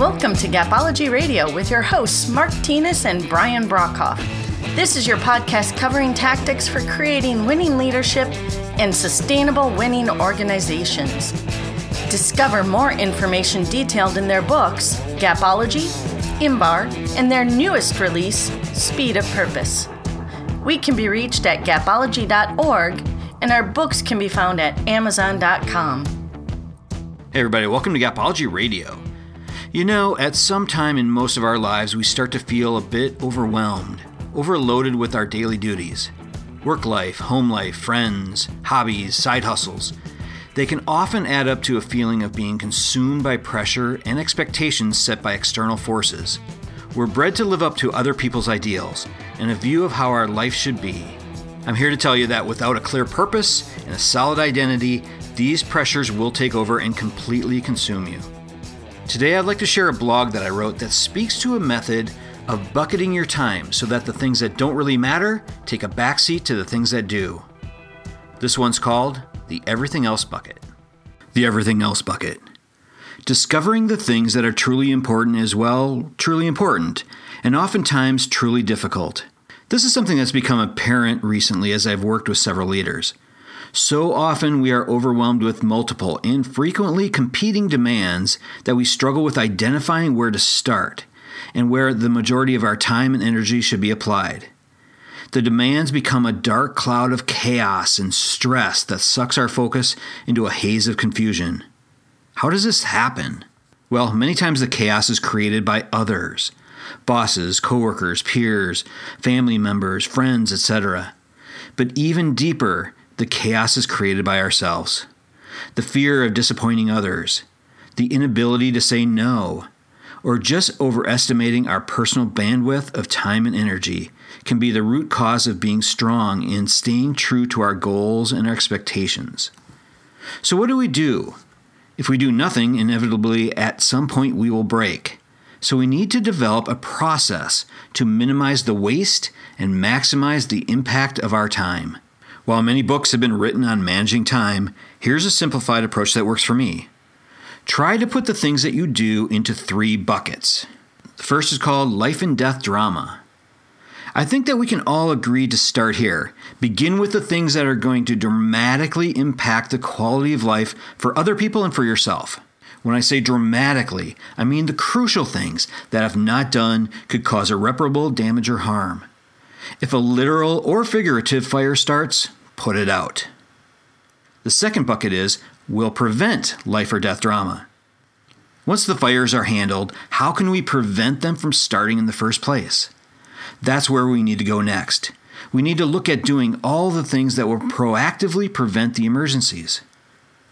Welcome to Gapology Radio with your hosts, Mark Tinas and Brian Brockhoff. This is your podcast covering tactics for creating winning leadership and sustainable winning organizations. Discover more information detailed in their books, Gapology, Imbar, and their newest release, Speed of Purpose. We can be reached at gapology.org, and our books can be found at amazon.com. Hey, everybody, welcome to Gapology Radio. You know, at some time in most of our lives, we start to feel a bit overwhelmed, overloaded with our daily duties work life, home life, friends, hobbies, side hustles. They can often add up to a feeling of being consumed by pressure and expectations set by external forces. We're bred to live up to other people's ideals and a view of how our life should be. I'm here to tell you that without a clear purpose and a solid identity, these pressures will take over and completely consume you. Today, I'd like to share a blog that I wrote that speaks to a method of bucketing your time so that the things that don't really matter take a backseat to the things that do. This one's called the Everything Else Bucket. The Everything Else Bucket. Discovering the things that are truly important is, well, truly important, and oftentimes truly difficult. This is something that's become apparent recently as I've worked with several leaders. So often we are overwhelmed with multiple and frequently competing demands that we struggle with identifying where to start and where the majority of our time and energy should be applied. The demands become a dark cloud of chaos and stress that sucks our focus into a haze of confusion. How does this happen? Well, many times the chaos is created by others bosses, coworkers, peers, family members, friends, etc. But even deeper, the chaos is created by ourselves. The fear of disappointing others, the inability to say no, or just overestimating our personal bandwidth of time and energy can be the root cause of being strong in staying true to our goals and our expectations. So, what do we do? If we do nothing, inevitably at some point we will break. So, we need to develop a process to minimize the waste and maximize the impact of our time. While many books have been written on managing time, here's a simplified approach that works for me. Try to put the things that you do into three buckets. The first is called life and death drama. I think that we can all agree to start here. Begin with the things that are going to dramatically impact the quality of life for other people and for yourself. When I say dramatically, I mean the crucial things that, if not done, could cause irreparable damage or harm. If a literal or figurative fire starts, put it out. The second bucket is will prevent life or death drama. Once the fires are handled, how can we prevent them from starting in the first place? That's where we need to go next. We need to look at doing all the things that will proactively prevent the emergencies.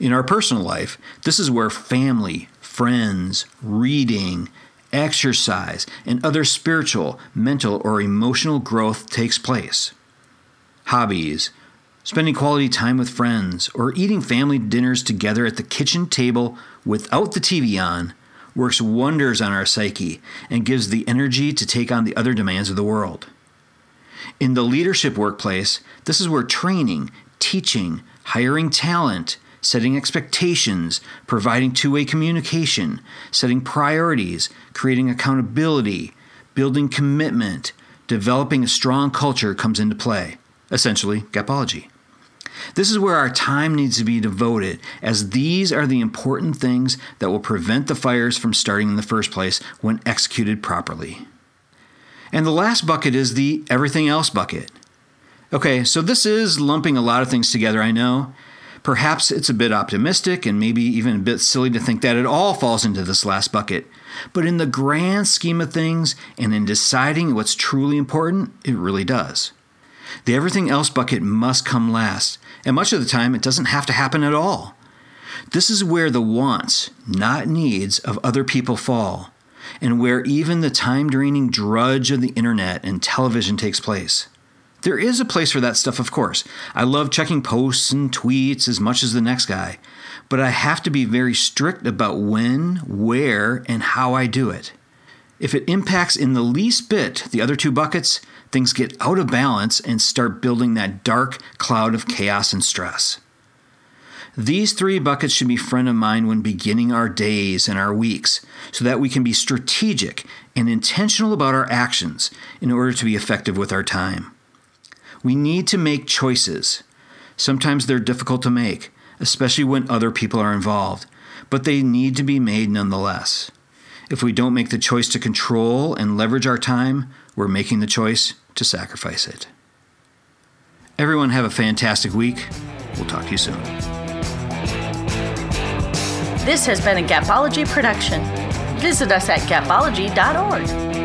In our personal life, this is where family, friends, reading, exercise, and other spiritual, mental, or emotional growth takes place. Hobbies, spending quality time with friends, or eating family dinners together at the kitchen table without the TV on works wonders on our psyche and gives the energy to take on the other demands of the world. In the leadership workplace, this is where training, teaching, hiring talent, setting expectations, providing two way communication, setting priorities, creating accountability, building commitment, developing a strong culture comes into play. Essentially, gapology. This is where our time needs to be devoted, as these are the important things that will prevent the fires from starting in the first place when executed properly. And the last bucket is the everything else bucket. Okay, so this is lumping a lot of things together, I know. Perhaps it's a bit optimistic and maybe even a bit silly to think that it all falls into this last bucket. But in the grand scheme of things and in deciding what's truly important, it really does. The everything else bucket must come last, and much of the time it doesn't have to happen at all. This is where the wants, not needs, of other people fall, and where even the time draining drudge of the internet and television takes place. There is a place for that stuff, of course. I love checking posts and tweets as much as the next guy, but I have to be very strict about when, where, and how I do it. If it impacts in the least bit the other two buckets, things get out of balance and start building that dark cloud of chaos and stress. These three buckets should be front of mind when beginning our days and our weeks so that we can be strategic and intentional about our actions in order to be effective with our time. We need to make choices. Sometimes they're difficult to make, especially when other people are involved, but they need to be made nonetheless. If we don't make the choice to control and leverage our time, we're making the choice to sacrifice it. Everyone, have a fantastic week. We'll talk to you soon. This has been a Gapology production. Visit us at gapology.org.